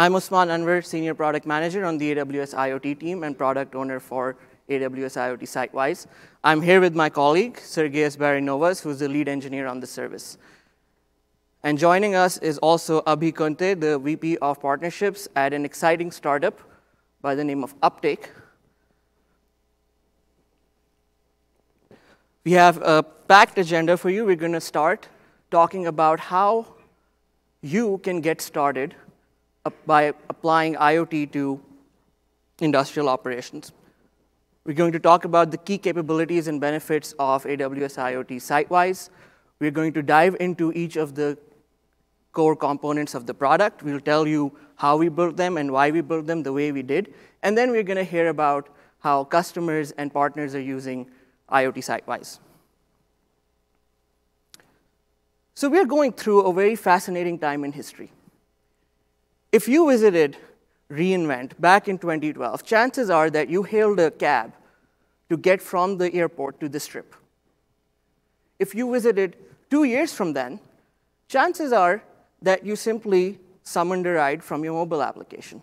I'm Usman Anwar, Senior Product Manager on the AWS IoT team and Product Owner for AWS IoT Sitewise. I'm here with my colleague, Sergejus Barinovas, who's the lead engineer on the service. And joining us is also Abhi Kunte, the VP of Partnerships at an exciting startup by the name of Uptake. We have a packed agenda for you. We're going to start talking about how you can get started by applying IoT to industrial operations. We're going to talk about the key capabilities and benefits of AWS IoT Sitewise. We're going to dive into each of the core components of the product. We'll tell you how we built them and why we built them the way we did. And then we're going to hear about how customers and partners are using IoT Sitewise. So we're going through a very fascinating time in history. If you visited reInvent back in 2012, chances are that you hailed a cab to get from the airport to the strip. If you visited two years from then, chances are that you simply summoned a ride from your mobile application.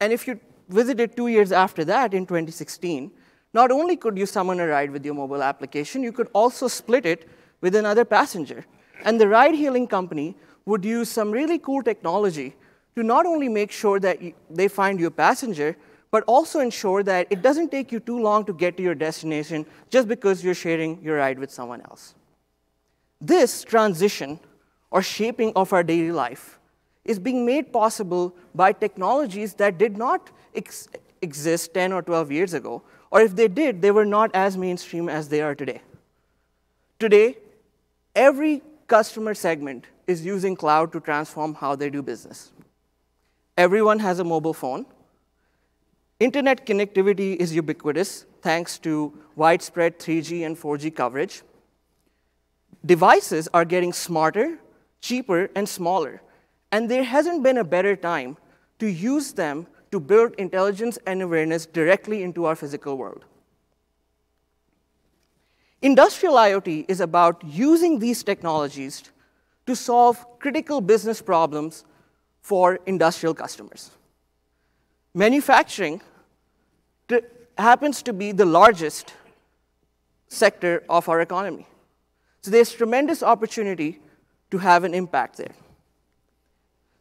And if you visited two years after that in 2016, not only could you summon a ride with your mobile application, you could also split it with another passenger. And the ride hailing company would use some really cool technology to not only make sure that they find your passenger, but also ensure that it doesn't take you too long to get to your destination just because you're sharing your ride with someone else. This transition or shaping of our daily life is being made possible by technologies that did not ex exist 10 or 12 years ago, or if they did, they were not as mainstream as they are today. Today, every customer segment is using cloud to transform how they do business. Everyone has a mobile phone. Internet connectivity is ubiquitous thanks to widespread 3G and 4G coverage. Devices are getting smarter, cheaper, and smaller. And there hasn't been a better time to use them to build intelligence and awareness directly into our physical world. Industrial IoT is about using these technologies to solve critical business problems for industrial customers. Manufacturing happens to be the largest sector of our economy. So there's tremendous opportunity to have an impact there.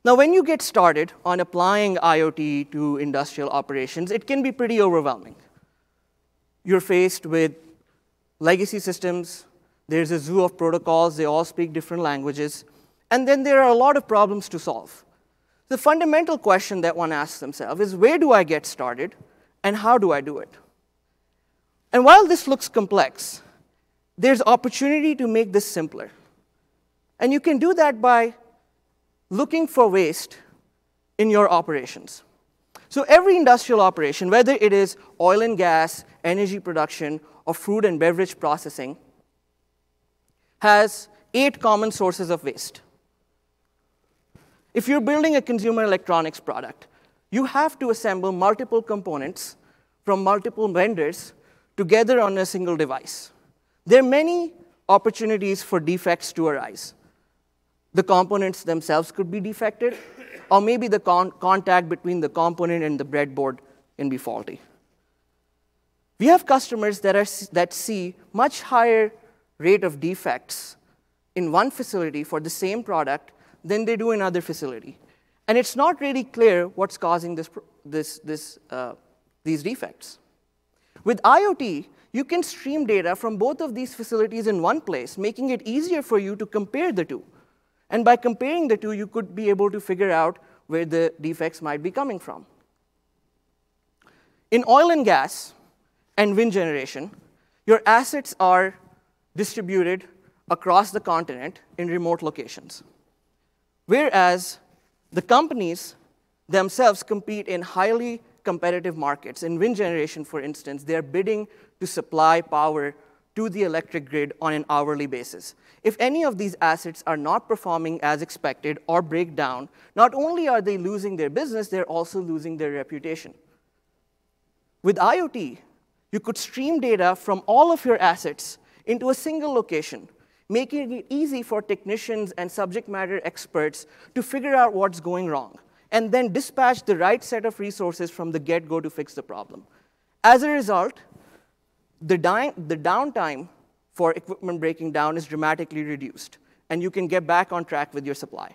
Now, when you get started on applying IoT to industrial operations, it can be pretty overwhelming. You're faced with legacy systems, there's a zoo of protocols, they all speak different languages, and then there are a lot of problems to solve. The fundamental question that one asks themselves is where do I get started and how do I do it? And while this looks complex, there's opportunity to make this simpler. And you can do that by looking for waste in your operations. So every industrial operation, whether it is oil and gas, energy production, or food and beverage processing, has eight common sources of waste. If you're building a consumer electronics product, you have to assemble multiple components from multiple vendors together on a single device. There are many opportunities for defects to arise. The components themselves could be defected, or maybe the con contact between the component and the breadboard can be faulty. We have customers that, are, that see much higher rate of defects in one facility for the same product than they do in other facility. And it's not really clear what's causing this, this, this, uh, these defects. With IoT, you can stream data from both of these facilities in one place, making it easier for you to compare the two. And by comparing the two, you could be able to figure out where the defects might be coming from. In oil and gas and wind generation, your assets are distributed across the continent in remote locations. Whereas the companies themselves compete in highly competitive markets. In wind generation, for instance, they're bidding to supply power to the electric grid on an hourly basis. If any of these assets are not performing as expected or break down, not only are they losing their business, they're also losing their reputation. With IoT, you could stream data from all of your assets into a single location making it easy for technicians and subject matter experts to figure out what's going wrong. and then dispatch the right set of resources from the get-go to fix the problem. As a result, the, the downtime for equipment breaking down is dramatically reduced, and you can get back on track with your supply.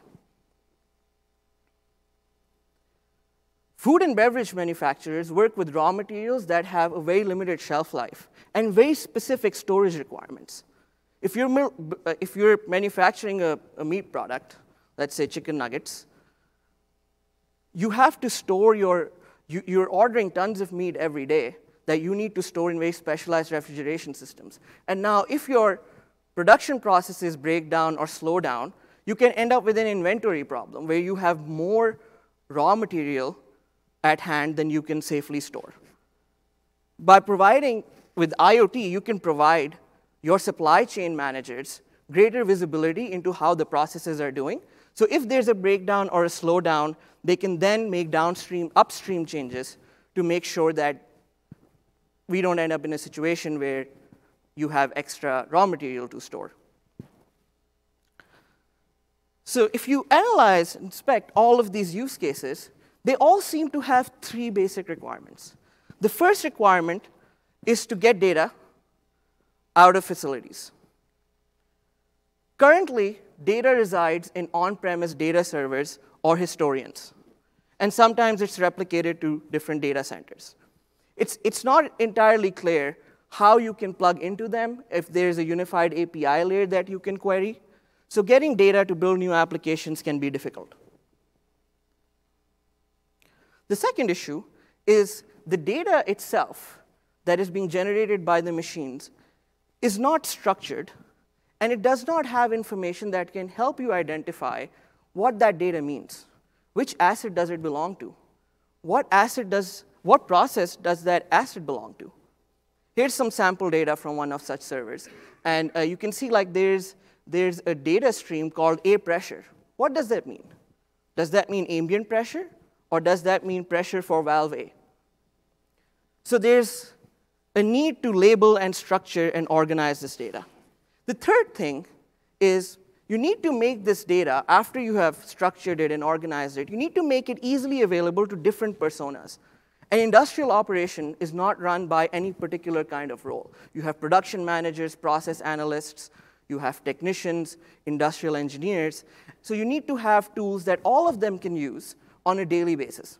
Food and beverage manufacturers work with raw materials that have a very limited shelf life and very specific storage requirements. If you're, uh, if you're manufacturing a, a meat product, let's say chicken nuggets, you have to store your, you, you're ordering tons of meat every day that you need to store in very specialized refrigeration systems. And now, if your production processes break down or slow down, you can end up with an inventory problem where you have more raw material at hand than you can safely store. By providing, with IoT, you can provide your supply chain managers greater visibility into how the processes are doing. So if there's a breakdown or a slowdown, they can then make downstream, upstream changes to make sure that we don't end up in a situation where you have extra raw material to store. So if you analyze, and inspect all of these use cases, they all seem to have three basic requirements. The first requirement is to get data out of facilities. Currently, data resides in on-premise data servers or historians, and sometimes it's replicated to different data centers. It's, it's not entirely clear how you can plug into them if there's a unified API layer that you can query. So getting data to build new applications can be difficult. The second issue is the data itself that is being generated by the machines is not structured, and it does not have information that can help you identify what that data means. Which asset does it belong to? What asset does, what process does that asset belong to? Here's some sample data from one of such servers. And uh, you can see like there's, there's a data stream called A pressure. What does that mean? Does that mean ambient pressure? Or does that mean pressure for valve A? So there's a need to label and structure and organize this data. The third thing is you need to make this data, after you have structured it and organized it, you need to make it easily available to different personas. An industrial operation is not run by any particular kind of role. You have production managers, process analysts, you have technicians, industrial engineers. So you need to have tools that all of them can use on a daily basis.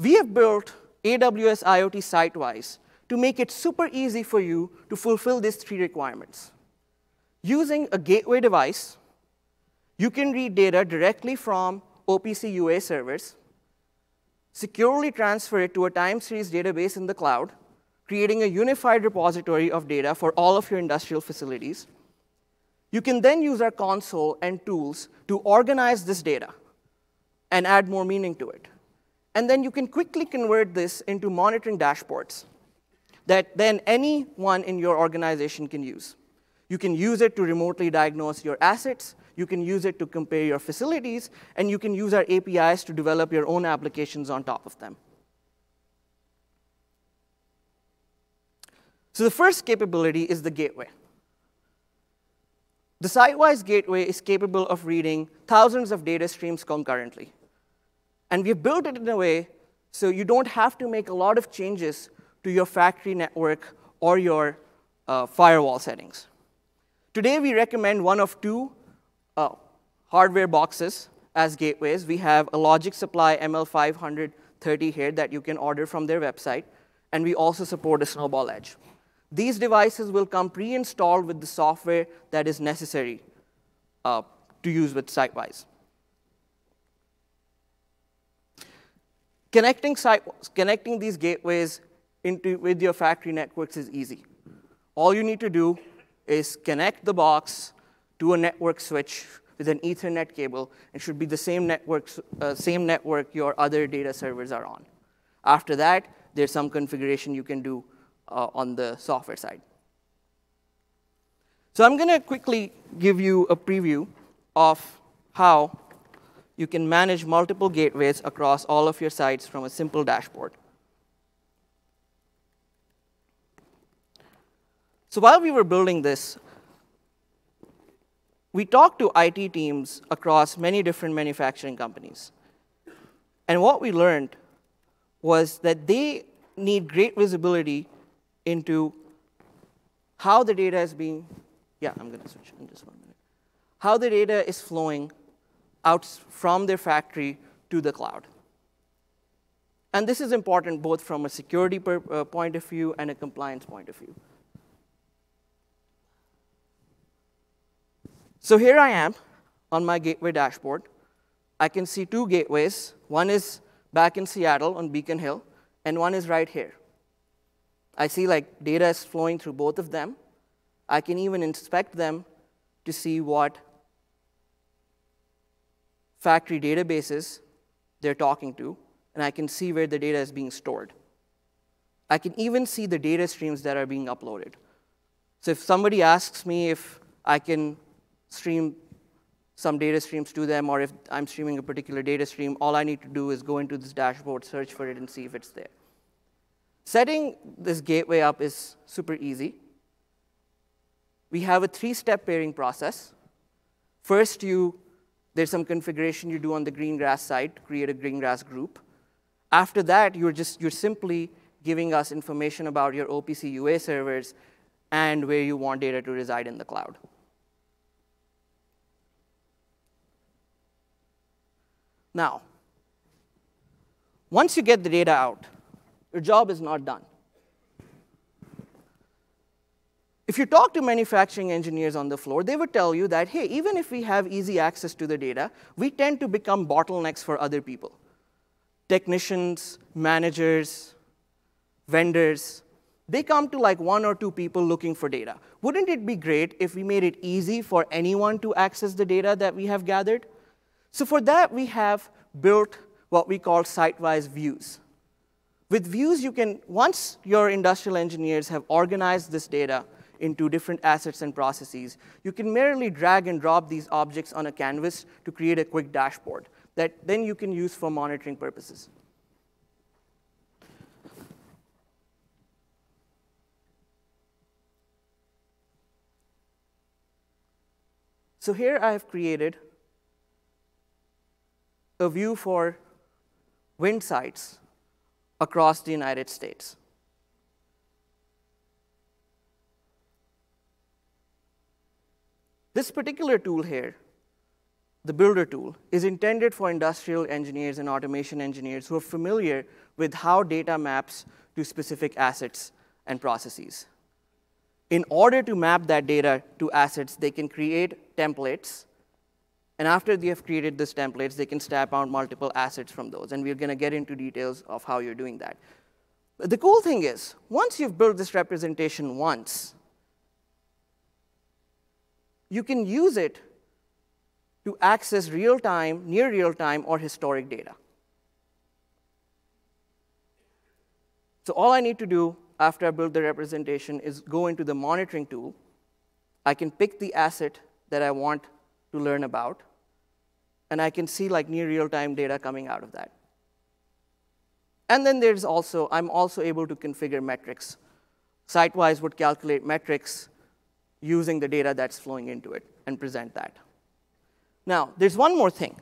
We have built AWS IoT Sitewise to make it super easy for you to fulfill these three requirements. Using a gateway device, you can read data directly from OPC UA servers, securely transfer it to a time series database in the cloud, creating a unified repository of data for all of your industrial facilities, you can then use our console and tools to organize this data and add more meaning to it. And then you can quickly convert this into monitoring dashboards that then anyone in your organization can use. You can use it to remotely diagnose your assets, you can use it to compare your facilities, and you can use our APIs to develop your own applications on top of them. So the first capability is the gateway. The Sitewise gateway is capable of reading thousands of data streams concurrently. And we've built it in a way so you don't have to make a lot of changes to your factory network or your uh, firewall settings. Today, we recommend one of two uh, hardware boxes as gateways. We have a Logic Supply ML530 here that you can order from their website, and we also support a Snowball Edge. These devices will come pre-installed with the software that is necessary uh, to use with Sitewise. Connecting, connecting these gateways into, with your factory networks is easy. All you need to do is connect the box to a network switch with an Ethernet cable. It should be the same network, uh, same network your other data servers are on. After that, there's some configuration you can do uh, on the software side. So I'm going to quickly give you a preview of how you can manage multiple gateways across all of your sites from a simple dashboard. So while we were building this, we talked to IT teams across many different manufacturing companies. And what we learned was that they need great visibility into how the data is being, yeah, I'm going to switch in just one minute, how the data is flowing out from their factory to the cloud. And this is important both from a security per, uh, point of view and a compliance point of view. So here I am on my gateway dashboard. I can see two gateways. One is back in Seattle on Beacon Hill, and one is right here. I see like data is flowing through both of them. I can even inspect them to see what factory databases they're talking to, and I can see where the data is being stored. I can even see the data streams that are being uploaded. So if somebody asks me if I can stream some data streams to them, or if I'm streaming a particular data stream, all I need to do is go into this dashboard, search for it, and see if it's there. Setting this gateway up is super easy. We have a three-step pairing process. First, you, there's some configuration you do on the Greengrass side to create a Greengrass group. After that, you're, just, you're simply giving us information about your OPC UA servers and where you want data to reside in the cloud. Now, once you get the data out, your job is not done. If you talk to manufacturing engineers on the floor, they would tell you that, hey, even if we have easy access to the data, we tend to become bottlenecks for other people. Technicians, managers, vendors, they come to like one or two people looking for data. Wouldn't it be great if we made it easy for anyone to access the data that we have gathered? So for that, we have built what we call site-wise views. With views, you can, once your industrial engineers have organized this data into different assets and processes, you can merely drag and drop these objects on a canvas to create a quick dashboard that then you can use for monitoring purposes. So here I have created a view for wind sites across the United States. This particular tool here, the Builder tool, is intended for industrial engineers and automation engineers who are familiar with how data maps to specific assets and processes. In order to map that data to assets, they can create templates and after they have created these templates, they can snap out multiple assets from those. And we're going to get into details of how you're doing that. The cool thing is, once you've built this representation once, you can use it to access real-time, near real-time, or historic data. So all I need to do after I build the representation is go into the monitoring tool. I can pick the asset that I want to learn about and I can see like near real-time data coming out of that. And then there's also, I'm also able to configure metrics. Sitewise would calculate metrics using the data that's flowing into it and present that. Now, there's one more thing.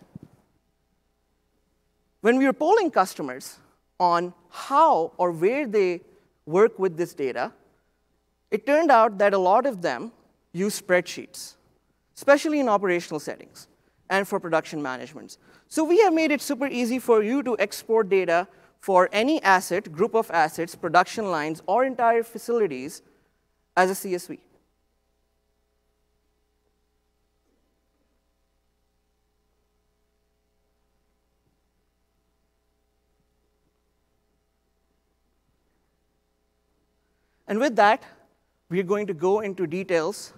When we were polling customers on how or where they work with this data, it turned out that a lot of them use spreadsheets, especially in operational settings and for production management. So we have made it super easy for you to export data for any asset, group of assets, production lines, or entire facilities as a CSV. And with that, we're going to go into details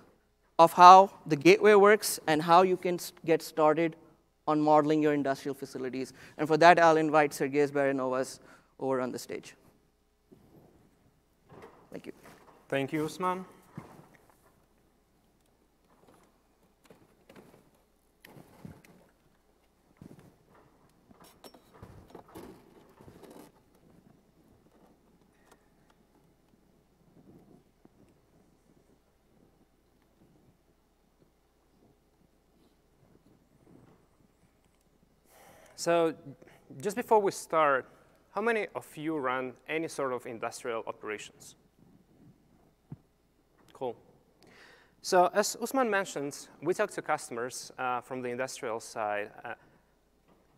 of how the gateway works and how you can get started on modeling your industrial facilities. And for that, I'll invite Sergej Barinovas over on the stage. Thank you. Thank you, Usman. So just before we start, how many of you run any sort of industrial operations? Cool. So as Usman mentioned, we talk to customers uh, from the industrial side, uh,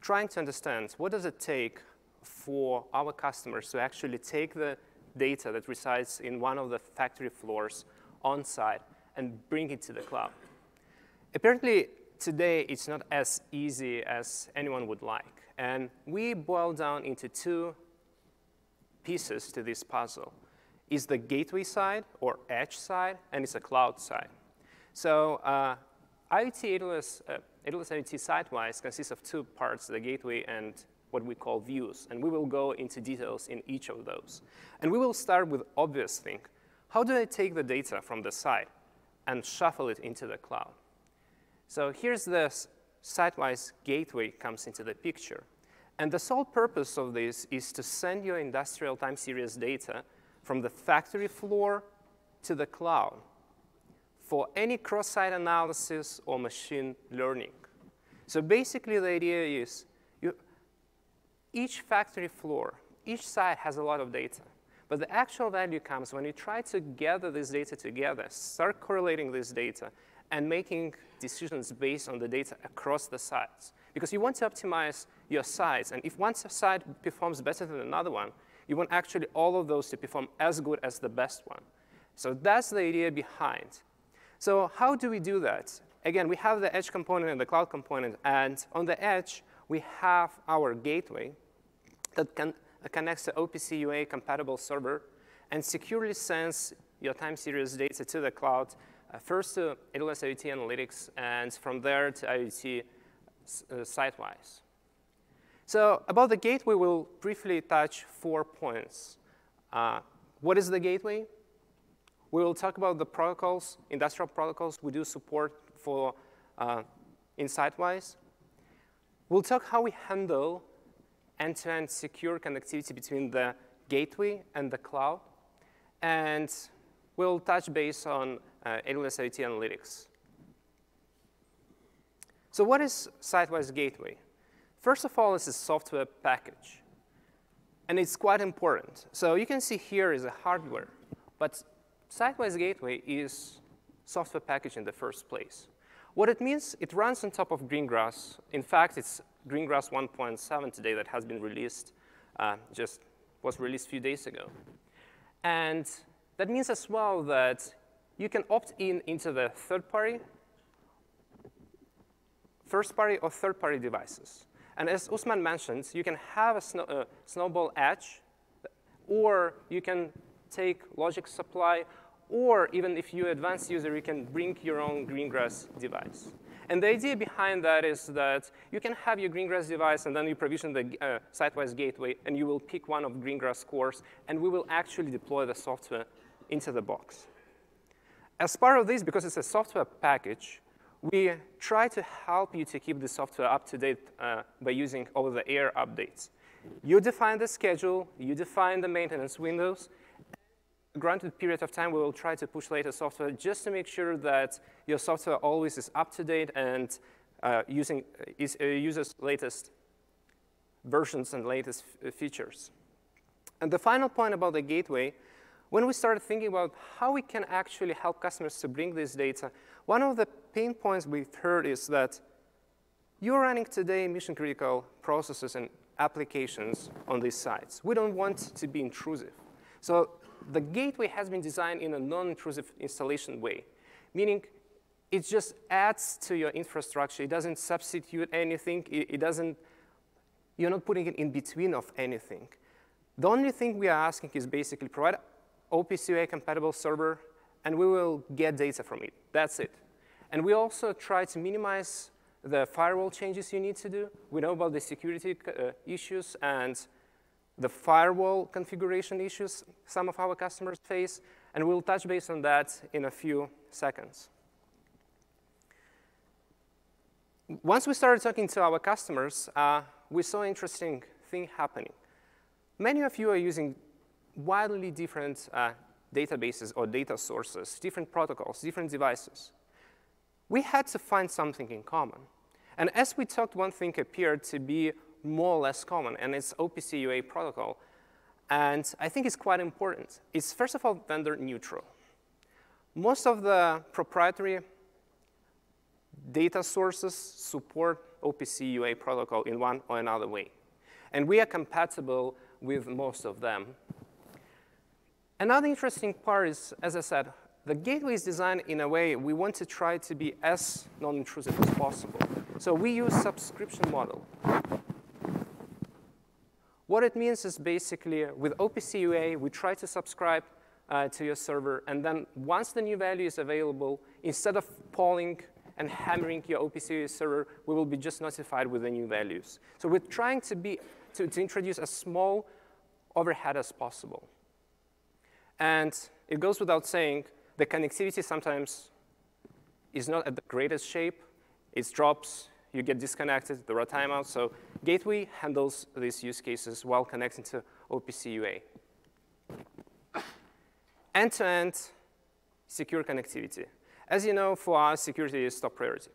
trying to understand what does it take for our customers to actually take the data that resides in one of the factory floors on site and bring it to the cloud. Apparently, today it's not as easy as anyone would like. And we boil down into two pieces to this puzzle. Is the gateway side or edge side, and it's a cloud side. So uh, IoT AWS, uh, AWS IoT Sitewise consists of two parts, the gateway and what we call views. And we will go into details in each of those. And we will start with obvious thing. How do I take the data from the site and shuffle it into the cloud? So here's the Sitewise gateway comes into the picture. And the sole purpose of this is to send your industrial time series data from the factory floor to the cloud for any cross-site analysis or machine learning. So basically the idea is you, each factory floor, each site has a lot of data. But the actual value comes when you try to gather this data together, start correlating this data, and making decisions based on the data across the sites. Because you want to optimize your sites, and if one site performs better than another one, you want actually all of those to perform as good as the best one. So that's the idea behind. So how do we do that? Again, we have the edge component and the cloud component, and on the edge, we have our gateway that can, uh, connects to OPC UA compatible server and securely sends your time series data to the cloud, first to AWS IoT Analytics, and from there to IoT uh, Sitewise. So about the gateway, we'll briefly touch four points. Uh, what is the gateway? We will talk about the protocols, industrial protocols we do support for uh, in Sitewise. We'll talk how we handle end-to-end -end secure connectivity between the gateway and the cloud. And we'll touch base on uh, AWS IoT Analytics. So what is Sitewise Gateway? First of all, it's a software package. And it's quite important. So you can see here is a hardware. But Sitewise Gateway is software package in the first place. What it means, it runs on top of Greengrass. In fact, it's Greengrass 1.7 today that has been released, uh, just was released a few days ago. And that means as well that you can opt in into the third party, first party, or third party devices. And as Usman mentioned, you can have a snow, uh, snowball edge, or you can take logic supply, or even if you're advanced user, you can bring your own Greengrass device. And the idea behind that is that you can have your Greengrass device, and then you provision the uh, Sitewise gateway, and you will pick one of Greengrass cores, and we will actually deploy the software into the box. As part of this, because it's a software package, we try to help you to keep the software up to date uh, by using over-the-air updates. You define the schedule, you define the maintenance windows. Granted period of time, we will try to push later software just to make sure that your software always is up to date and uh, using is, uh, uses latest versions and latest features. And the final point about the gateway, when we started thinking about how we can actually help customers to bring this data, one of the pain points we've heard is that you're running today mission critical processes and applications on these sites. We don't want to be intrusive. So the gateway has been designed in a non-intrusive installation way, meaning it just adds to your infrastructure. It doesn't substitute anything. It, it doesn't, you're not putting it in between of anything. The only thing we are asking is basically provide OPC UA compatible server, and we will get data from it. That's it. And we also try to minimize the firewall changes you need to do. We know about the security uh, issues and the firewall configuration issues some of our customers face, and we'll touch base on that in a few seconds. Once we started talking to our customers, uh, we saw an interesting thing happening. Many of you are using wildly different uh, databases or data sources, different protocols, different devices we had to find something in common. And as we talked, one thing appeared to be more or less common, and it's OPC UA protocol. And I think it's quite important. It's, first of all, vendor neutral. Most of the proprietary data sources support OPC UA protocol in one or another way. And we are compatible with most of them. Another interesting part is, as I said, the gateway is designed in a way we want to try to be as non-intrusive as possible. So we use subscription model. What it means is basically with OPC UA, we try to subscribe uh, to your server, and then once the new value is available, instead of polling and hammering your OPC UA server, we will be just notified with the new values. So we're trying to, be, to, to introduce as small overhead as possible. And it goes without saying, the connectivity sometimes is not at the greatest shape. It drops, you get disconnected, there are timeouts. So Gateway handles these use cases while connecting to OPC UA. End-to-end -end secure connectivity. As you know, for us, security is top priority.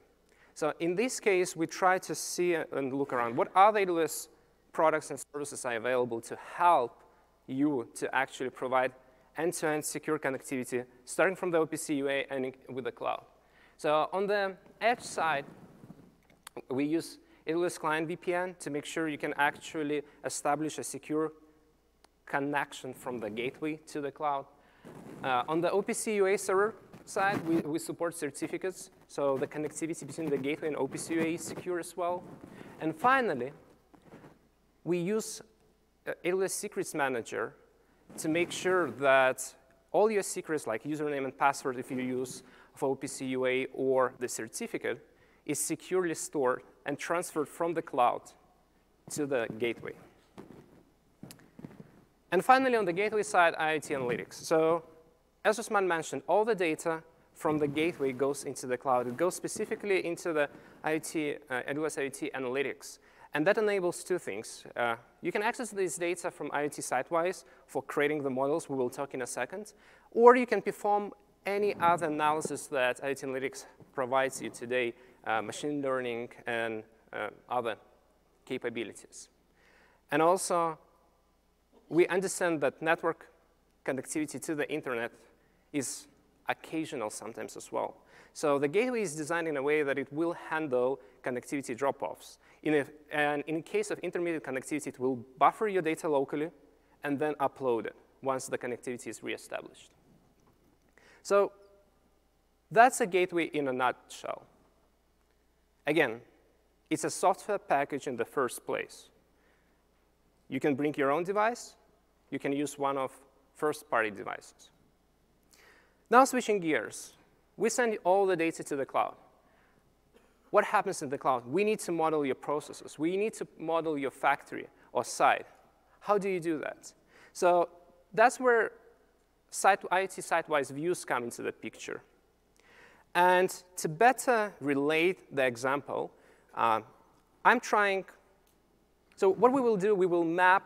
So in this case, we try to see and look around. What are the AWS products and services are available to help you to actually provide end-to-end -end secure connectivity, starting from the OPC UA and with the cloud. So on the edge side, we use AWS Client VPN to make sure you can actually establish a secure connection from the gateway to the cloud. Uh, on the OPC UA server side, we, we support certificates, so the connectivity between the gateway and OPC UA is secure as well. And finally, we use uh, AWS Secrets Manager to make sure that all your secrets, like username and password if you use for OPC UA or the certificate, is securely stored and transferred from the cloud to the gateway. And finally, on the gateway side, IoT analytics. So as Usman mentioned, all the data from the gateway goes into the cloud. It goes specifically into the IoT, uh, AWS IoT analytics. And that enables two things. Uh, you can access this data from IoT Sitewise for creating the models. We will talk in a second. Or you can perform any other analysis that IoT Analytics provides you today, uh, machine learning and uh, other capabilities. And also, we understand that network connectivity to the internet is occasional sometimes as well. So the gateway is designed in a way that it will handle connectivity drop-offs. In a, and in case of intermediate connectivity, it will buffer your data locally and then upload it once the connectivity is reestablished. So that's a gateway in a nutshell. Again, it's a software package in the first place. You can bring your own device. You can use one of first-party devices. Now switching gears, we send all the data to the cloud. What happens in the cloud? We need to model your processes. We need to model your factory or site. How do you do that? So that's where site, IoT Sitewise views come into the picture. And to better relate the example, uh, I'm trying, so what we will do, we will map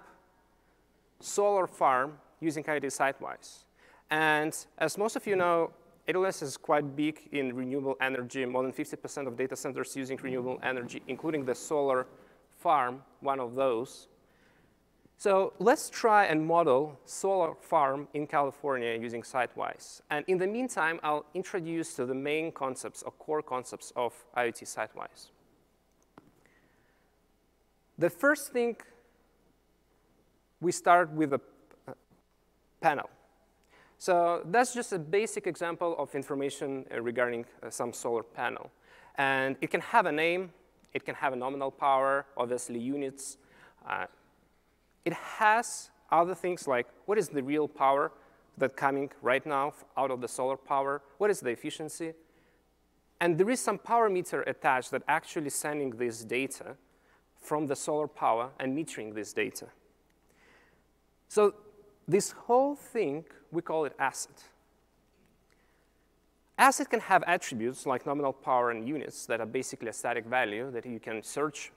solar farm using IoT site-wise. And as most of you know, AWS is quite big in renewable energy. More than 50% of data centers using renewable energy, including the solar farm, one of those. So let's try and model solar farm in California using Sitewise. And in the meantime, I'll introduce to the main concepts or core concepts of IoT Sitewise. The first thing, we start with a panel. So that's just a basic example of information uh, regarding uh, some solar panel. And it can have a name. It can have a nominal power, obviously units. Uh, it has other things like what is the real power that coming right now out of the solar power? What is the efficiency? And there is some power meter attached that actually sending this data from the solar power and metering this data. So this whole thing we call it asset. Asset can have attributes like nominal power and units that are basically a static value that you can search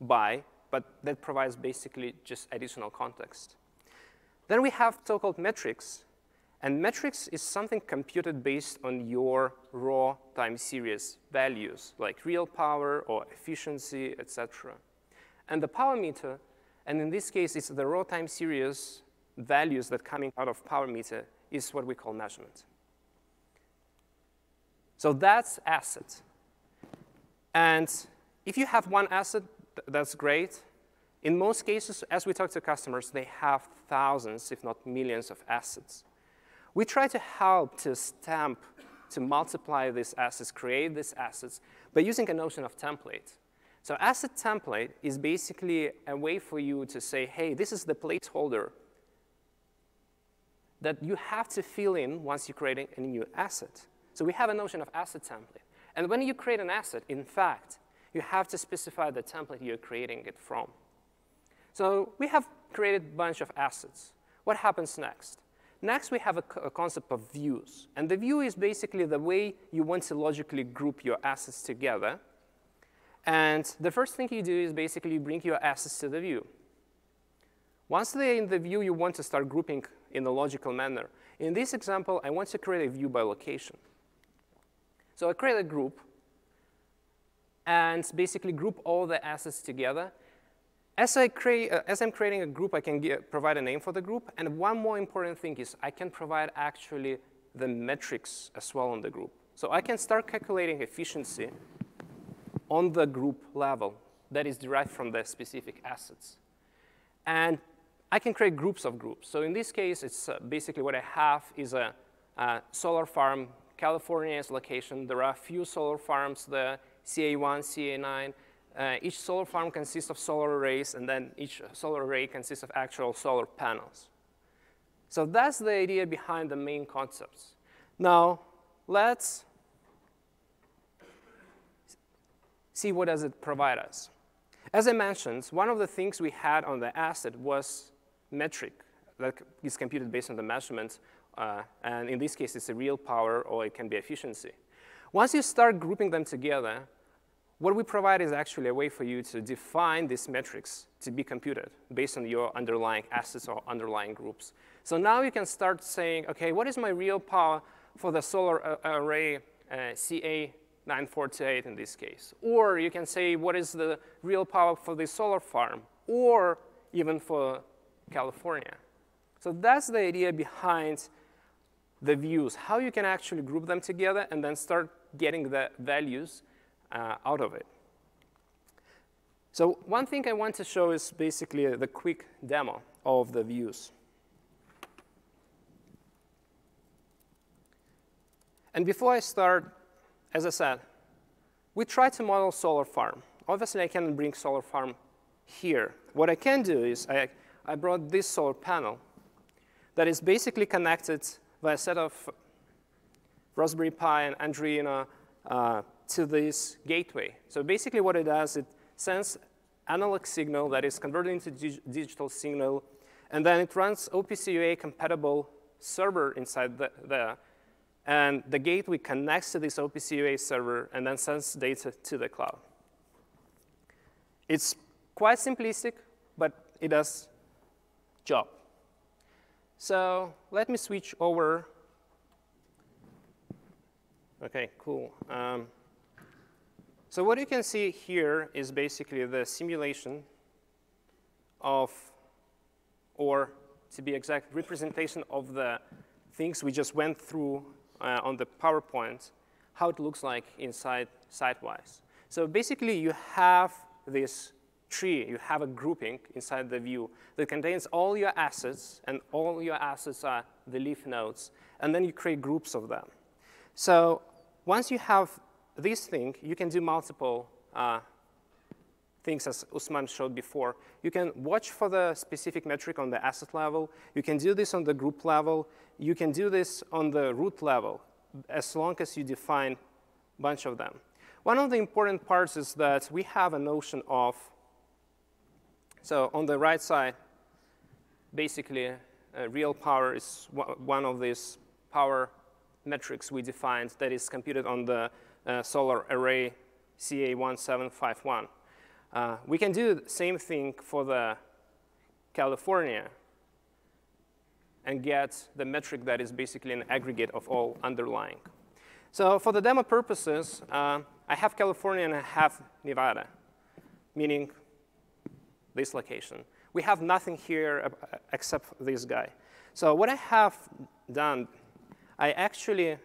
by, but that provides basically just additional context. Then we have so-called metrics, and metrics is something computed based on your raw time series values, like real power or efficiency, etc. And the power meter, and in this case, it's the raw time series values that coming out of power meter is what we call measurement. So that's asset. And if you have one asset, that's great. In most cases, as we talk to customers, they have thousands, if not millions, of assets. We try to help to stamp, to multiply these assets, create these assets, by using a notion of template. So asset template is basically a way for you to say, hey, this is the placeholder that you have to fill in once you're creating a new asset. So we have a notion of asset template. And when you create an asset, in fact, you have to specify the template you're creating it from. So we have created a bunch of assets. What happens next? Next, we have a, a, concept of views. And the view is basically the way you want to logically group your assets together. And the first thing you do is basically bring your assets to the view. Once they're in the view, you want to start grouping in a logical manner. In this example, I want to create a view by location. So I create a group and basically group all the assets together. As, I create, uh, as I'm creating a group, I can get, provide a name for the group. And one more important thing is I can provide actually the metrics as well on the group. So I can start calculating efficiency on the group level that is derived from the specific assets. And I can create groups of groups. So in this case, it's uh, basically what I have is a, a solar farm, California's location. There are a few solar farms, the CA1, CA9. Uh, each solar farm consists of solar arrays, and then each solar array consists of actual solar panels. So that's the idea behind the main concepts. Now, let's see what does it provide us. As I mentioned, one of the things we had on the asset was metric that is computed based on the measurements. Uh, and in this case, it's a real power or it can be efficiency. Once you start grouping them together, what we provide is actually a way for you to define these metrics to be computed based on your underlying assets or underlying groups. So now you can start saying, OK, what is my real power for the solar uh, array uh, CA948 in this case? Or you can say, what is the real power for the solar farm? Or even for California. So that's the idea behind the views, how you can actually group them together and then start getting the values uh, out of it. So one thing I want to show is basically the quick demo of the views. And before I start, as I said, we try to model solar farm. Obviously, I can bring solar farm here. What I can do is I I brought this solar panel that is basically connected by a set of Raspberry Pi and Arduino uh, to this gateway. So basically what it does, it sends analog signal that is converted into dig digital signal, and then it runs OPC UA compatible server inside the, there, and the gateway connects to this OPC UA server and then sends data to the cloud. It's quite simplistic, but it does job. So let me switch over. OK, cool. Um, so what you can see here is basically the simulation of, or to be exact, representation of the things we just went through uh, on the PowerPoint, how it looks like inside SiteWise. So basically, you have this tree, you have a grouping inside the view that contains all your assets, and all your assets are the leaf nodes, and then you create groups of them. So once you have this thing, you can do multiple uh, things as Usman showed before. You can watch for the specific metric on the asset level. You can do this on the group level. You can do this on the root level, as long as you define a bunch of them. One of the important parts is that we have a notion of so on the right side, basically, uh, real power is one of these power metrics we defined that is computed on the uh, solar array CA1751. Uh, we can do the same thing for the California and get the metric that is basically an aggregate of all underlying. So for the demo purposes, uh, I have California and I have Nevada, meaning this location. We have nothing here except this guy. So what I have done, I actually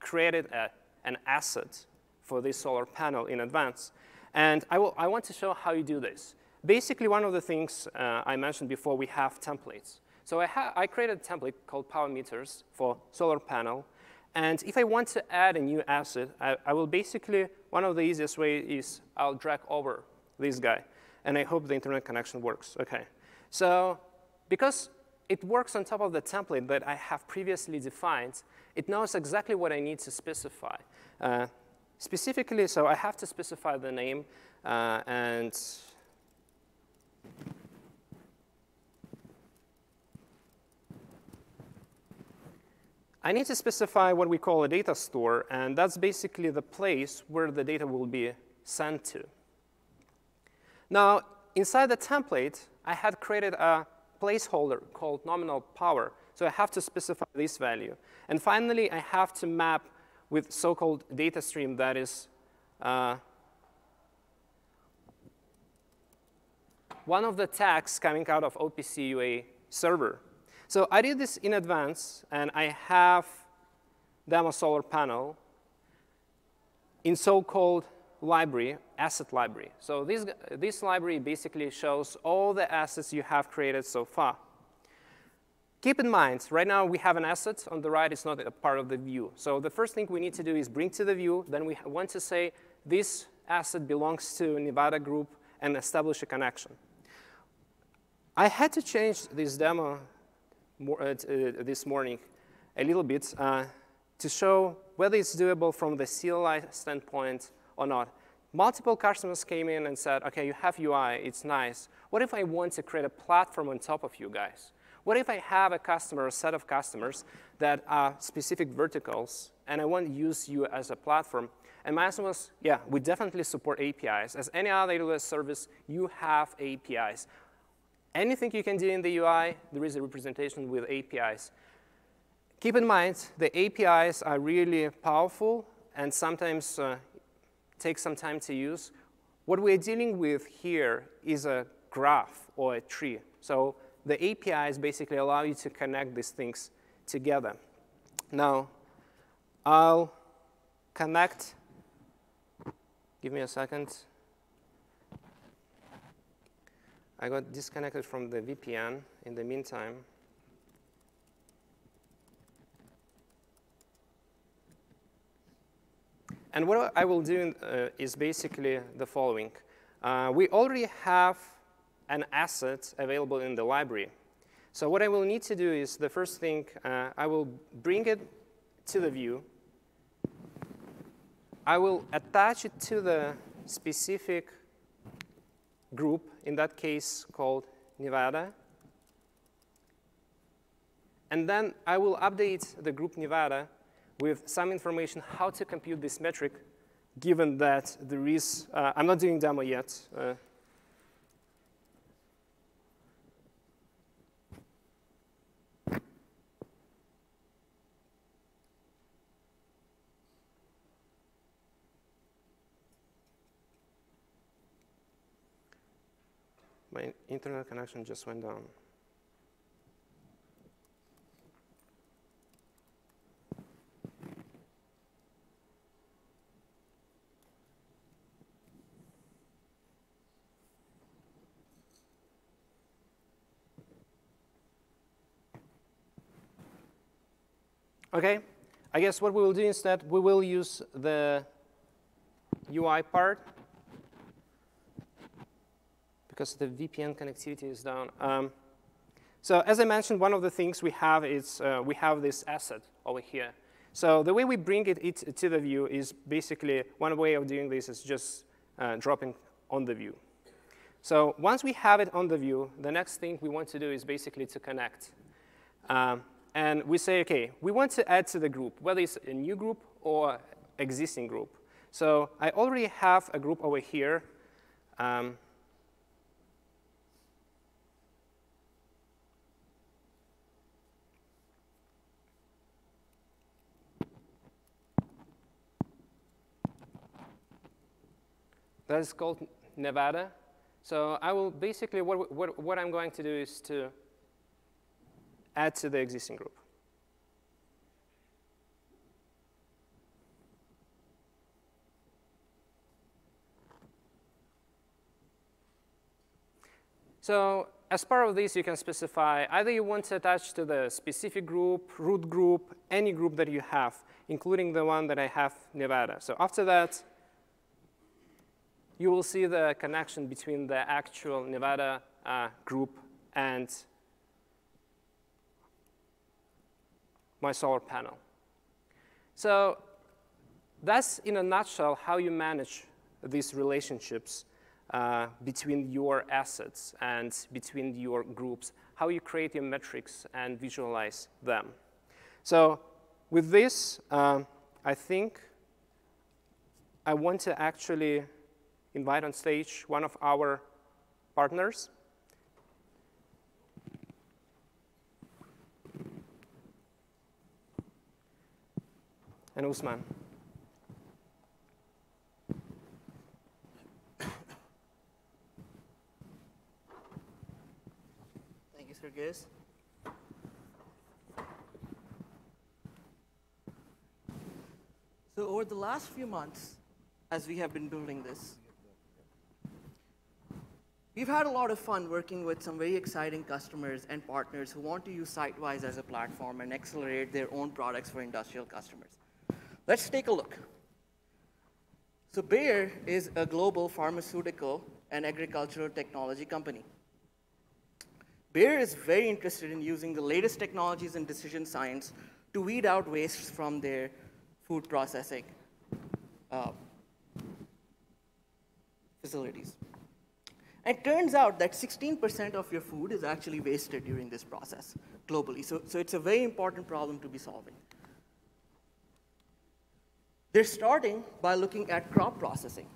created a, an asset for this solar panel in advance. And I, will, I want to show how you do this. Basically, one of the things uh, I mentioned before, we have templates. So I, I created a template called power meters for solar panel. And if I want to add a new asset, I, I will basically, one of the easiest ways is I'll drag over this guy. And I hope the internet connection works. OK. So because it works on top of the template that I have previously defined, it knows exactly what I need to specify. Uh, specifically, so I have to specify the name uh, and I need to specify what we call a data store, and that's basically the place where the data will be sent to. Now, inside the template, I had created a placeholder called nominal power, so I have to specify this value. And finally, I have to map with so-called data stream that is uh, one of the tags coming out of OPC UA server. So I did this in advance, and I have demo solar panel in so-called library, asset library. So this, this library basically shows all the assets you have created so far. Keep in mind, right now we have an asset on the right. It's not a part of the view. So the first thing we need to do is bring to the view. Then we want to say this asset belongs to Nevada group and establish a connection. I had to change this demo more, uh, uh, this morning a little bit uh, to show whether it's doable from the CLI standpoint or not. Multiple customers came in and said, OK, you have UI, it's nice. What if I want to create a platform on top of you guys? What if I have a customer, a set of customers that are specific verticals, and I want to use you as a platform? And my answer was, yeah, we definitely support APIs. As any other AWS service, you have APIs. Anything you can do in the UI, there is a representation with APIs. Keep in mind, the APIs are really powerful and sometimes uh, take some time to use. What we're dealing with here is a graph or a tree. So the APIs basically allow you to connect these things together. Now, I'll connect. Give me a second. I got disconnected from the VPN in the meantime. And what I will do uh, is basically the following. Uh, we already have an asset available in the library. So what I will need to do is the first thing, uh, I will bring it to the view. I will attach it to the specific group, in that case called Nevada. And then I will update the group Nevada with some information how to compute this metric, given that there is, uh, I'm not doing demo yet. Uh, my internet connection just went down. OK, I guess what we will do instead, we will use the UI part because the VPN connectivity is down. Um, so as I mentioned, one of the things we have is uh, we have this asset over here. So the way we bring it, it, to the view is basically one way of doing this is just uh, dropping on the view. So once we have it on the view, the next thing we want to do is basically to connect. Um, and we say, OK, we want to add to the group, whether it's a new group or existing group. So I already have a group over here. Um, That is called Nevada. So I will basically, what, what, what I'm going to do is to add to the existing group. So as part of this, you can specify either you want to attach to the specific group, root group, any group that you have, including the one that I have, Nevada. So after that, you will see the connection between the actual Nevada uh, group and my solar panel. So that's, in a nutshell, how you manage these relationships uh, between your assets and between your groups, how you create your metrics and visualize them. So with this, um, I think I want to actually invite on stage one of our partners. And Usman. Sergis. So over the last few months, as we have been building this, we've had a lot of fun working with some very exciting customers and partners who want to use Sitewise as a platform and accelerate their own products for industrial customers. Let's take a look. So Bayer is a global pharmaceutical and agricultural technology company. Bayer is very interested in using the latest technologies in decision science to weed out waste from their food processing uh, facilities. And it turns out that 16% of your food is actually wasted during this process globally. So, so it's a very important problem to be solving. They're starting by looking at crop processing.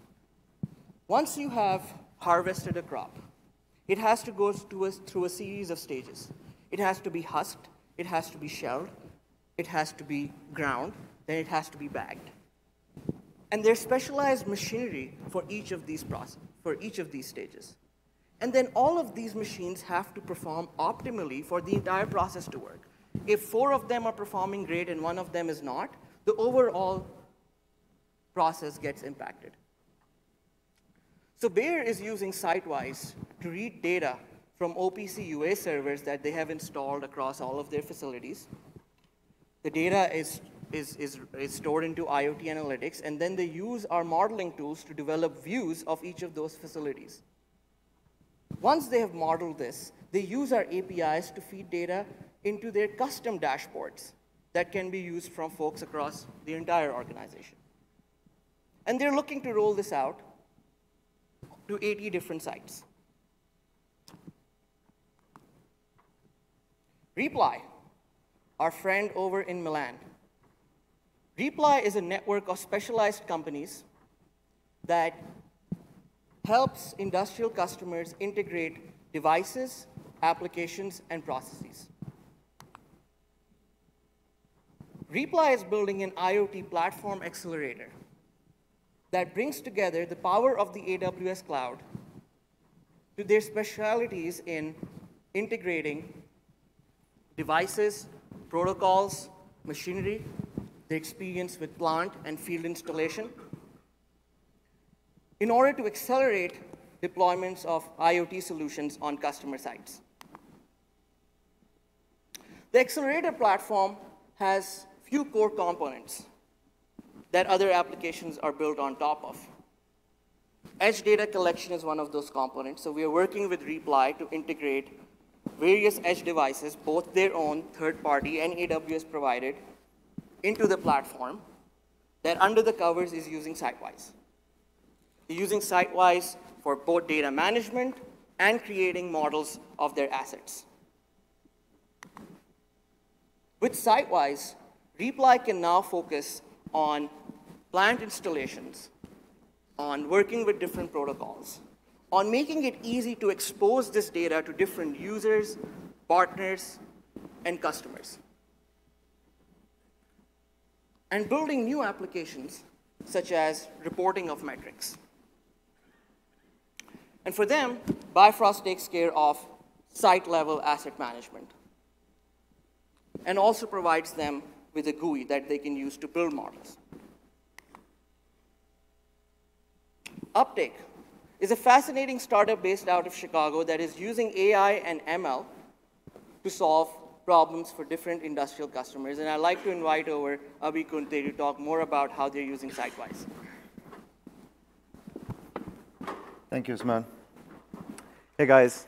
Once you have harvested a crop, it has to go a, through a series of stages. It has to be husked, it has to be shelled, it has to be ground, then it has to be bagged. And there's specialized machinery for each of these process, for each of these stages. And then all of these machines have to perform optimally for the entire process to work. If four of them are performing great and one of them is not, the overall process gets impacted. So Bayer is using Sitewise to read data from OPC UA servers that they have installed across all of their facilities. The data is, is, is, is stored into IoT analytics, and then they use our modeling tools to develop views of each of those facilities. Once they have modeled this, they use our APIs to feed data into their custom dashboards that can be used from folks across the entire organization. And they're looking to roll this out to 80 different sites. Reply, our friend over in Milan. Reply is a network of specialized companies that helps industrial customers integrate devices, applications, and processes. Reply is building an IoT platform accelerator that brings together the power of the AWS cloud to their specialities in integrating devices, protocols, machinery, the experience with plant and field installation, in order to accelerate deployments of IoT solutions on customer sites. The accelerator platform has few core components that other applications are built on top of. Edge data collection is one of those components, so we are working with Reply to integrate various edge devices, both their own, third-party, and AWS provided, into the platform that under the covers is using Sitewise. They're using Sitewise for both data management and creating models of their assets. With Sitewise, Reply can now focus on plant installations, on working with different protocols, on making it easy to expose this data to different users, partners, and customers. And building new applications, such as reporting of metrics. And for them, Bifrost takes care of site-level asset management and also provides them with a GUI that they can use to build models. Uptake is a fascinating startup based out of Chicago that is using AI and ML to solve problems for different industrial customers. And I'd like to invite over Abhi Kunte to talk more about how they're using Sitewise. Thank you, Usman. Hey, guys.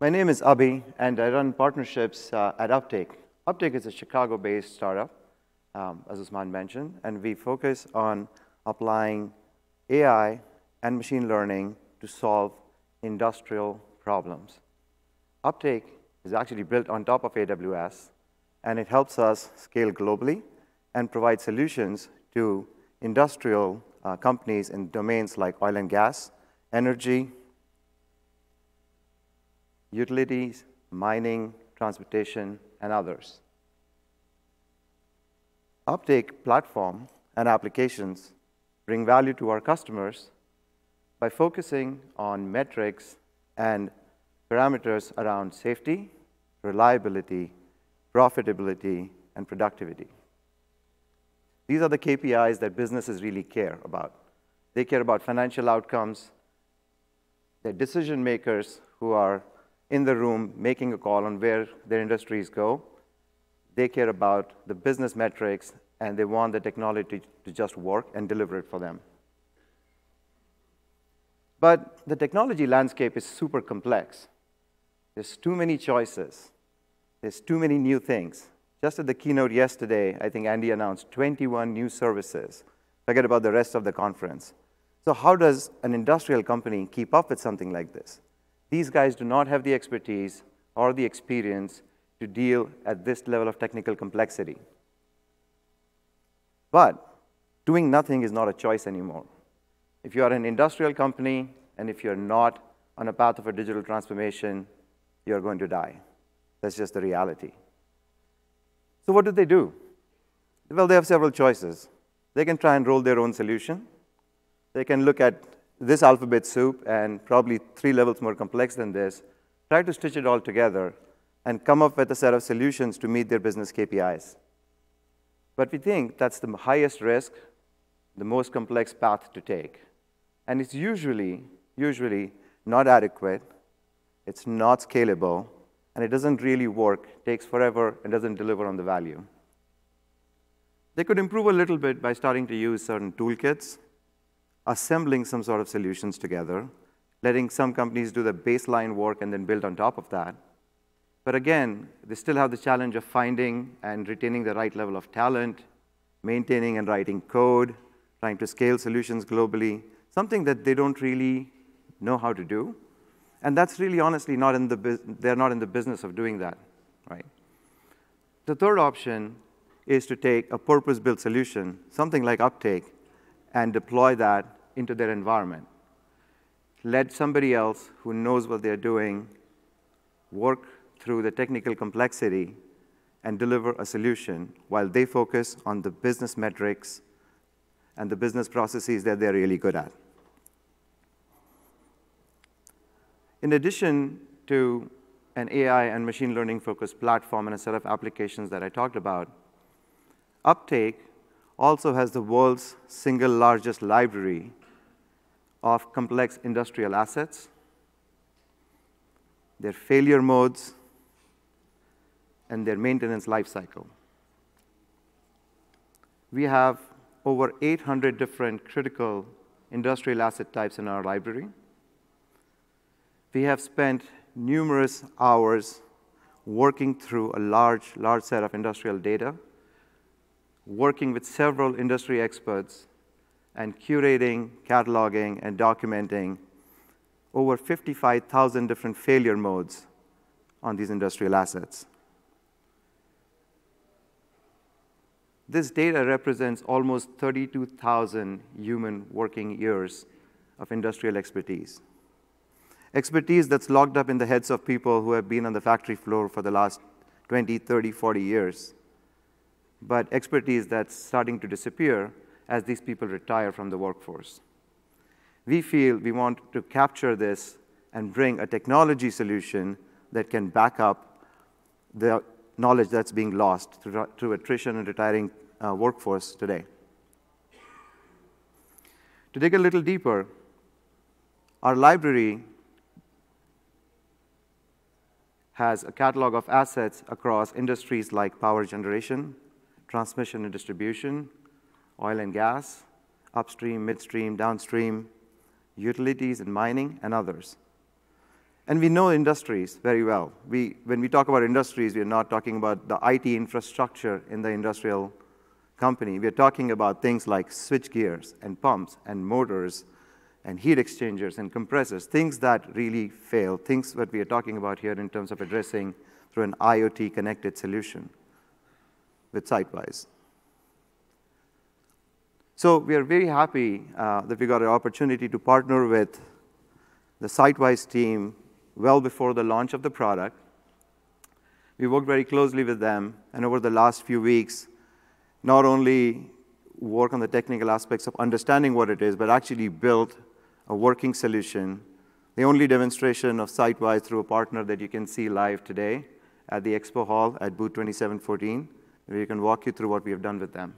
My name is Abhi, and I run partnerships uh, at Uptake. Uptake is a Chicago-based startup, um, as Usman mentioned, and we focus on applying AI and machine learning to solve industrial problems. Uptake is actually built on top of AWS, and it helps us scale globally and provide solutions to industrial uh, companies in domains like oil and gas, energy, utilities, mining, transportation, and others. Uptake platform and applications bring value to our customers by focusing on metrics and parameters around safety, reliability, profitability, and productivity. These are the KPIs that businesses really care about. They care about financial outcomes. They're decision makers who are in the room making a call on where their industries go. They care about the business metrics, and they want the technology to just work and deliver it for them. But the technology landscape is super complex. There's too many choices. There's too many new things. Just at the keynote yesterday, I think Andy announced 21 new services. Forget about the rest of the conference. So how does an industrial company keep up with something like this? These guys do not have the expertise or the experience to deal at this level of technical complexity. But doing nothing is not a choice anymore. If you are an industrial company and if you're not on a path of a digital transformation, you're going to die. That's just the reality. So what do they do? Well, they have several choices. They can try and roll their own solution. They can look at this alphabet soup and probably three levels more complex than this, try to stitch it all together, and come up with a set of solutions to meet their business KPIs. But we think that's the highest risk, the most complex path to take. And it's usually, usually not adequate, it's not scalable, and it doesn't really work, takes forever, and doesn't deliver on the value. They could improve a little bit by starting to use certain toolkits, assembling some sort of solutions together, letting some companies do the baseline work and then build on top of that. But again, they still have the challenge of finding and retaining the right level of talent, maintaining and writing code, trying to scale solutions globally, something that they don't really know how to do. And that's really honestly not in the, they're not in the business of doing that, right? The third option is to take a purpose-built solution, something like Uptake, and deploy that into their environment. Let somebody else who knows what they're doing work through the technical complexity and deliver a solution while they focus on the business metrics and the business processes that they're really good at. In addition to an AI and machine learning focused platform and a set of applications that I talked about, Uptake also has the world's single largest library of complex industrial assets, their failure modes, and their maintenance lifecycle. We have over 800 different critical industrial asset types in our library we have spent numerous hours working through a large, large set of industrial data, working with several industry experts, and curating, cataloging, and documenting over 55,000 different failure modes on these industrial assets. This data represents almost 32,000 human working years of industrial expertise expertise that's locked up in the heads of people who have been on the factory floor for the last 20, 30, 40 years, but expertise that's starting to disappear as these people retire from the workforce. we feel we want to capture this and bring a technology solution that can back up the knowledge that's being lost through, through attrition and retiring uh, workforce today. To dig a little deeper, our library has a catalog of assets across industries like power generation, transmission and distribution, oil and gas, upstream, midstream, downstream, utilities and mining, and others. And we know industries very well. We, when we talk about industries, we are not talking about the IT infrastructure in the industrial company. We are talking about things like switch gears and pumps and motors and heat exchangers and compressors, things that really fail, things that we are talking about here in terms of addressing through an IoT connected solution with Sitewise. So we are very happy uh, that we got an opportunity to partner with the Sitewise team well before the launch of the product. We worked very closely with them, and over the last few weeks, not only work on the technical aspects of understanding what it is, but actually built a working solution. The only demonstration of Sitewise through a partner that you can see live today at the Expo Hall at booth 2714, where you can walk you through what we have done with them.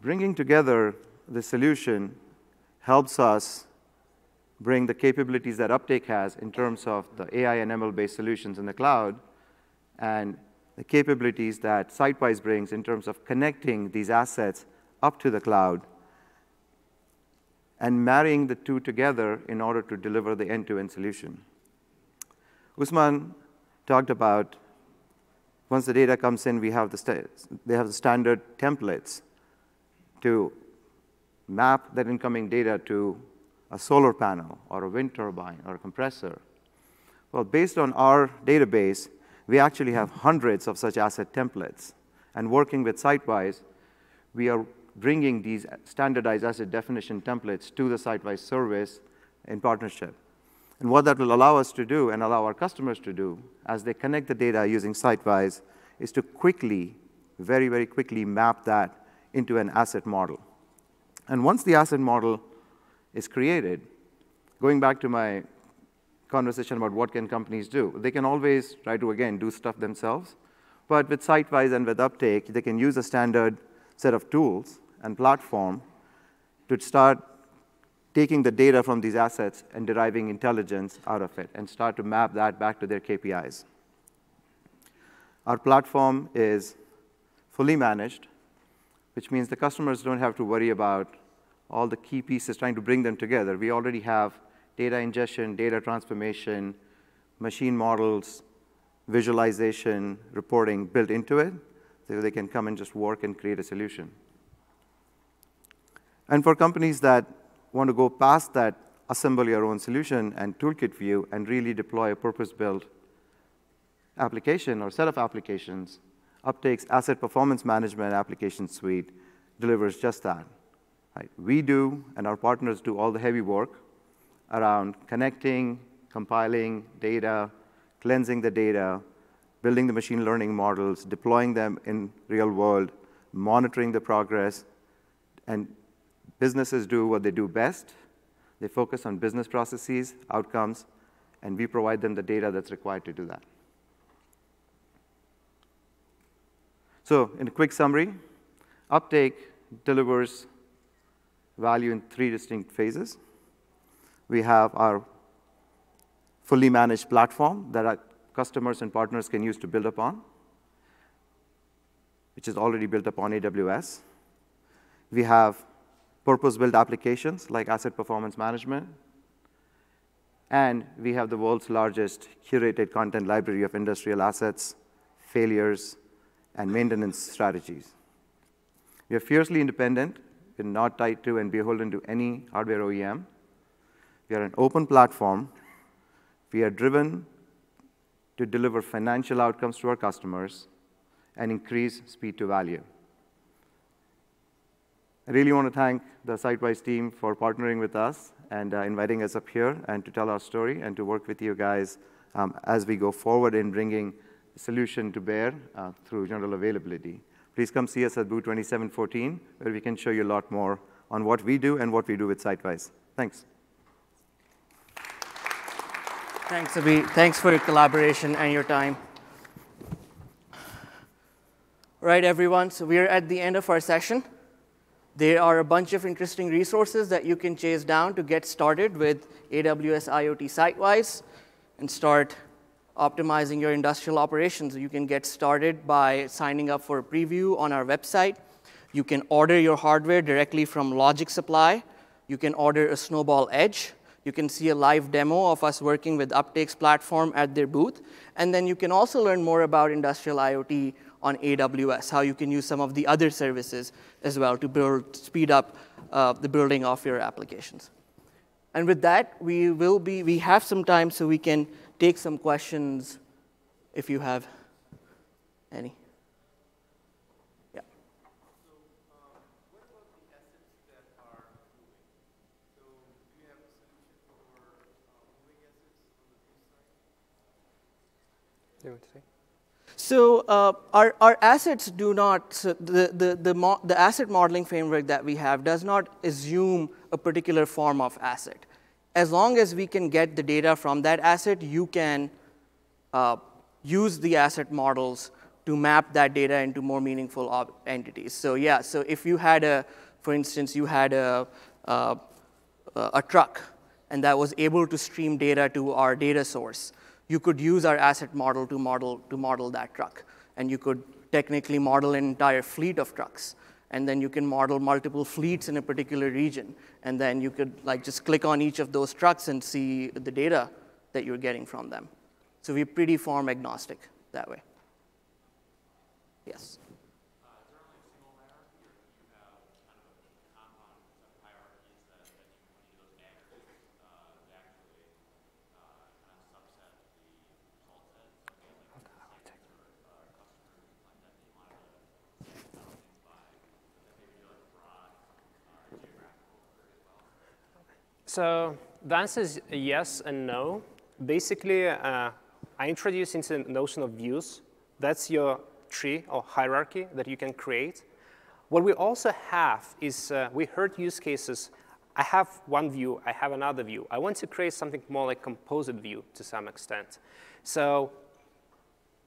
Bringing together the solution helps us bring the capabilities that Uptake has in terms of the AI and ML-based solutions in the cloud and the capabilities that Sitewise brings in terms of connecting these assets up to the cloud and marrying the two together in order to deliver the end-to-end solution. Usman talked about once the data comes in, we have the they have the standard templates to map that incoming data to a solar panel or a wind turbine or a compressor? Well, based on our database, we actually have hundreds of such asset templates. And working with Sitewise, we are bringing these standardized asset definition templates to the Sitewise service in partnership. And what that will allow us to do and allow our customers to do as they connect the data using Sitewise is to quickly, very, very quickly map that into an asset model. And once the asset model is created, going back to my conversation about what can companies do, they can always try to, again, do stuff themselves. But with Sitewise and with Uptake, they can use a standard set of tools and platform to start taking the data from these assets and deriving intelligence out of it and start to map that back to their KPIs. Our platform is fully managed, which means the customers don't have to worry about all the key pieces, trying to bring them together. We already have data ingestion, data transformation, machine models, visualization, reporting built into it, so they can come and just work and create a solution. And for companies that want to go past that assemble your own solution and toolkit view and really deploy a purpose-built application or set of applications, Uptake's Asset Performance Management application suite delivers just that. Right? We do, and our partners do all the heavy work around connecting, compiling data, cleansing the data, building the machine learning models, deploying them in real world, monitoring the progress, and businesses do what they do best. They focus on business processes, outcomes, and we provide them the data that's required to do that. So in a quick summary, Uptake delivers value in three distinct phases. We have our fully managed platform that our customers and partners can use to build upon, which is already built upon AWS. We have purpose-built applications like asset performance management. And we have the world's largest curated content library of industrial assets, failures, and maintenance strategies. We are fiercely independent we're not tied to and beholden to any hardware OEM. We are an open platform. We are driven to deliver financial outcomes to our customers and increase speed to value. I really want to thank the Sitewise team for partnering with us and uh, inviting us up here and to tell our story and to work with you guys um, as we go forward in bringing solution to bear uh, through general availability please come see us at booth 2714, where we can show you a lot more on what we do and what we do with Sitewise. Thanks. Thanks, Abhi. Thanks for your collaboration and your time. Right, everyone, so we're at the end of our session. There are a bunch of interesting resources that you can chase down to get started with AWS IoT Sitewise and start optimizing your industrial operations. You can get started by signing up for a preview on our website. You can order your hardware directly from Logic Supply. You can order a Snowball Edge. You can see a live demo of us working with Uptake's platform at their booth. And then you can also learn more about industrial IoT on AWS, how you can use some of the other services as well to build, speed up uh, the building of your applications. And with that, we will be, we have some time so we can take some questions if you have any. Yeah. So uh, our, our assets do not, so the, the, the, the asset modeling framework that we have does not assume a particular form of asset. As long as we can get the data from that asset, you can uh, use the asset models to map that data into more meaningful entities. So yeah, so if you had a, for instance, you had a, uh, a truck and that was able to stream data to our data source, you could use our asset model to model, to model that truck. And you could technically model an entire fleet of trucks. And then you can model multiple fleets in a particular region. And then you could like just click on each of those trucks and see the data that you're getting from them. So we're pretty form agnostic that way. Yes. So the answer is yes and no. Basically, uh, I introduced into the notion of views. That's your tree or hierarchy that you can create. What we also have is uh, we heard use cases. I have one view, I have another view. I want to create something more like composite view to some extent. So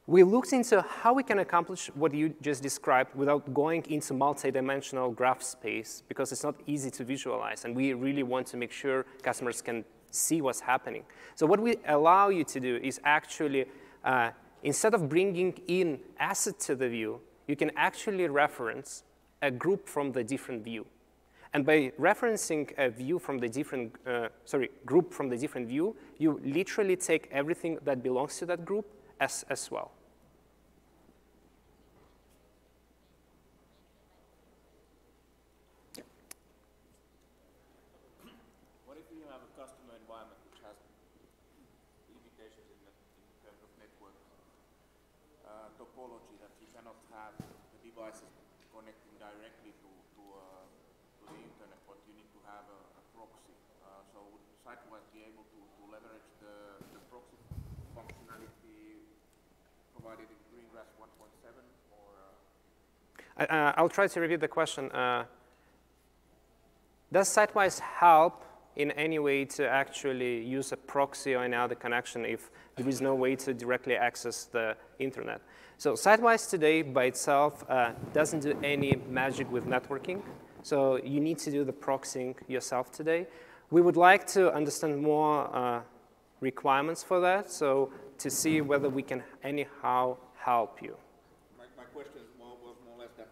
we looked into how we can accomplish what you just described without going into multi-dimensional graph space because it's not easy to visualize, and we really want to make sure customers can see what's happening. So what we allow you to do is actually, uh, instead of bringing in asset to the view, you can actually reference a group from the different view. And by referencing a view from the different, uh, sorry, group from the different view, you literally take everything that belongs to that group as, as well. What if you have a customer environment which has limitations in, the, in terms of network uh, topology that you cannot have the devices connecting directly to, to, uh, to the internet, but you need to have a, a proxy. Uh, so would Sitewise be able to, to leverage the, the proxy functionality provided in Greengrass 1.7 or? Uh? I, will try to repeat the question. Uh, does Sitewise help in any way to actually use a proxy or any other connection if there is no way to directly access the internet? So Sitewise today by itself uh, doesn't do any magic with networking. So you need to do the proxying yourself today. We would like to understand more uh, requirements for that. So to see whether we can anyhow help you. My, my question more, was more or less that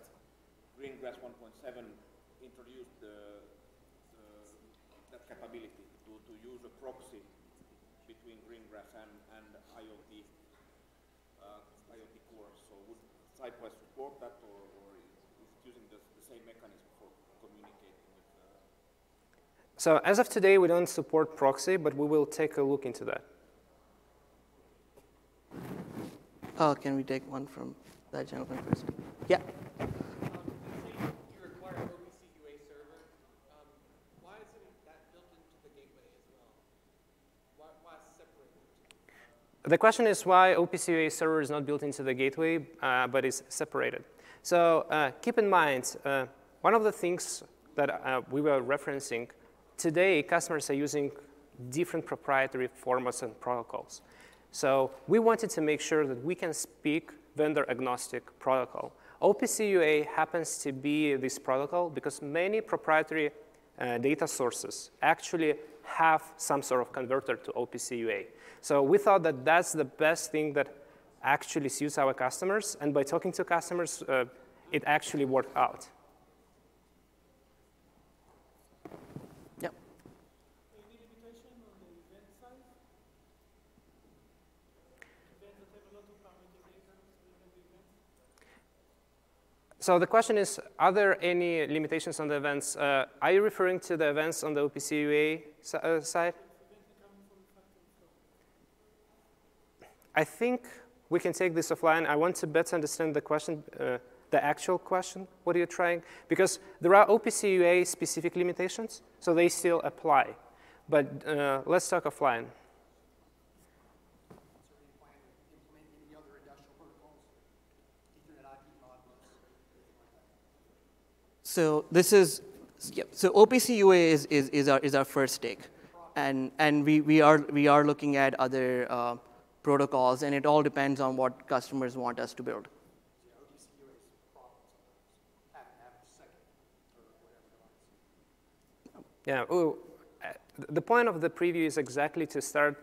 Greengrass 1.7 introduced the, the, that capability to, to use a proxy between Greengrass and, and IoT, uh, IoT core. So would Sitewise support that or, or is it using the, the same mechanism for communicating with uh... So as of today, we don't support proxy, but we will take a look into that. Oh, can we take one from that gentleman first? Yeah. The question is why OPC UA server is not built into the gateway, uh, but is separated. So uh, keep in mind, uh, one of the things that uh, we were referencing, today customers are using different proprietary formats and protocols. So we wanted to make sure that we can speak vendor agnostic protocol. OPC UA happens to be this protocol because many proprietary uh, data sources actually have some sort of converter to OPC UA. So we thought that that's the best thing that actually suits our customers, and by talking to customers, uh, it actually worked out. So the question is, are there any limitations on the events? Uh, are you referring to the events on the OPC UA uh, side? I think we can take this offline. I want to better understand the question, uh, the actual question, what are you trying? Because there are OPC UA specific limitations, so they still apply. But uh, let's talk offline. So this is, yep. So OPC UA is, is, is, our, is our first take. And, and we, we, are, we are looking at other uh, protocols, and it all depends on what customers want us to build. Yeah, ooh, uh, the point of the preview is exactly to start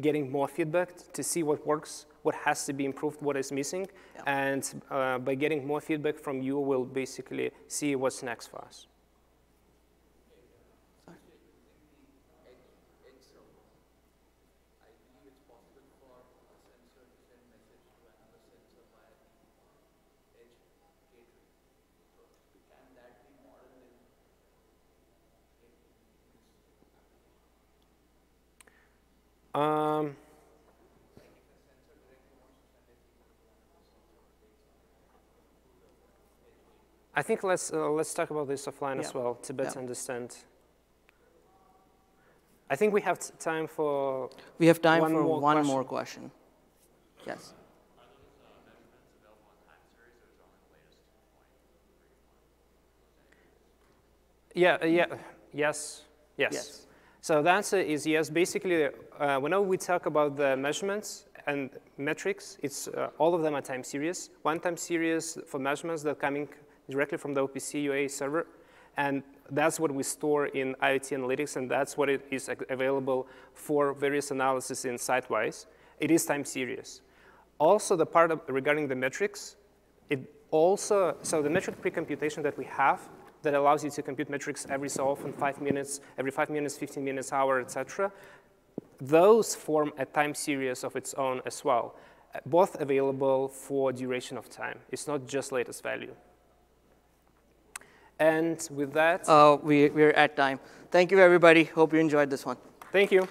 getting more feedback to see what works, what has to be improved, what is missing. Yeah. And uh, by getting more feedback from you, we'll basically see what's next for us. I think let's uh, let's talk about this offline yeah. as well to better yeah. understand. I think we have time for. We have time one for more one question. more question. Yes. Yeah, uh, yeah, yes, yes. Yes. So the answer is yes. Basically, uh, whenever we talk about the measurements and metrics, it's uh, all of them are time series. One time series for measurements that are coming directly from the OPC UA server. And that's what we store in IoT analytics, and that's what it is available for various analysis in Sitewise. It is time series. Also, the part of, regarding the metrics, it also, so the metric pre-computation that we have that allows you to compute metrics every so often, five minutes, every five minutes, 15 minutes, hour, etc. Those form a time series of its own as well, both available for duration of time. It's not just latest value. And with that, uh, we, we're at time. Thank you, everybody. Hope you enjoyed this one. Thank you.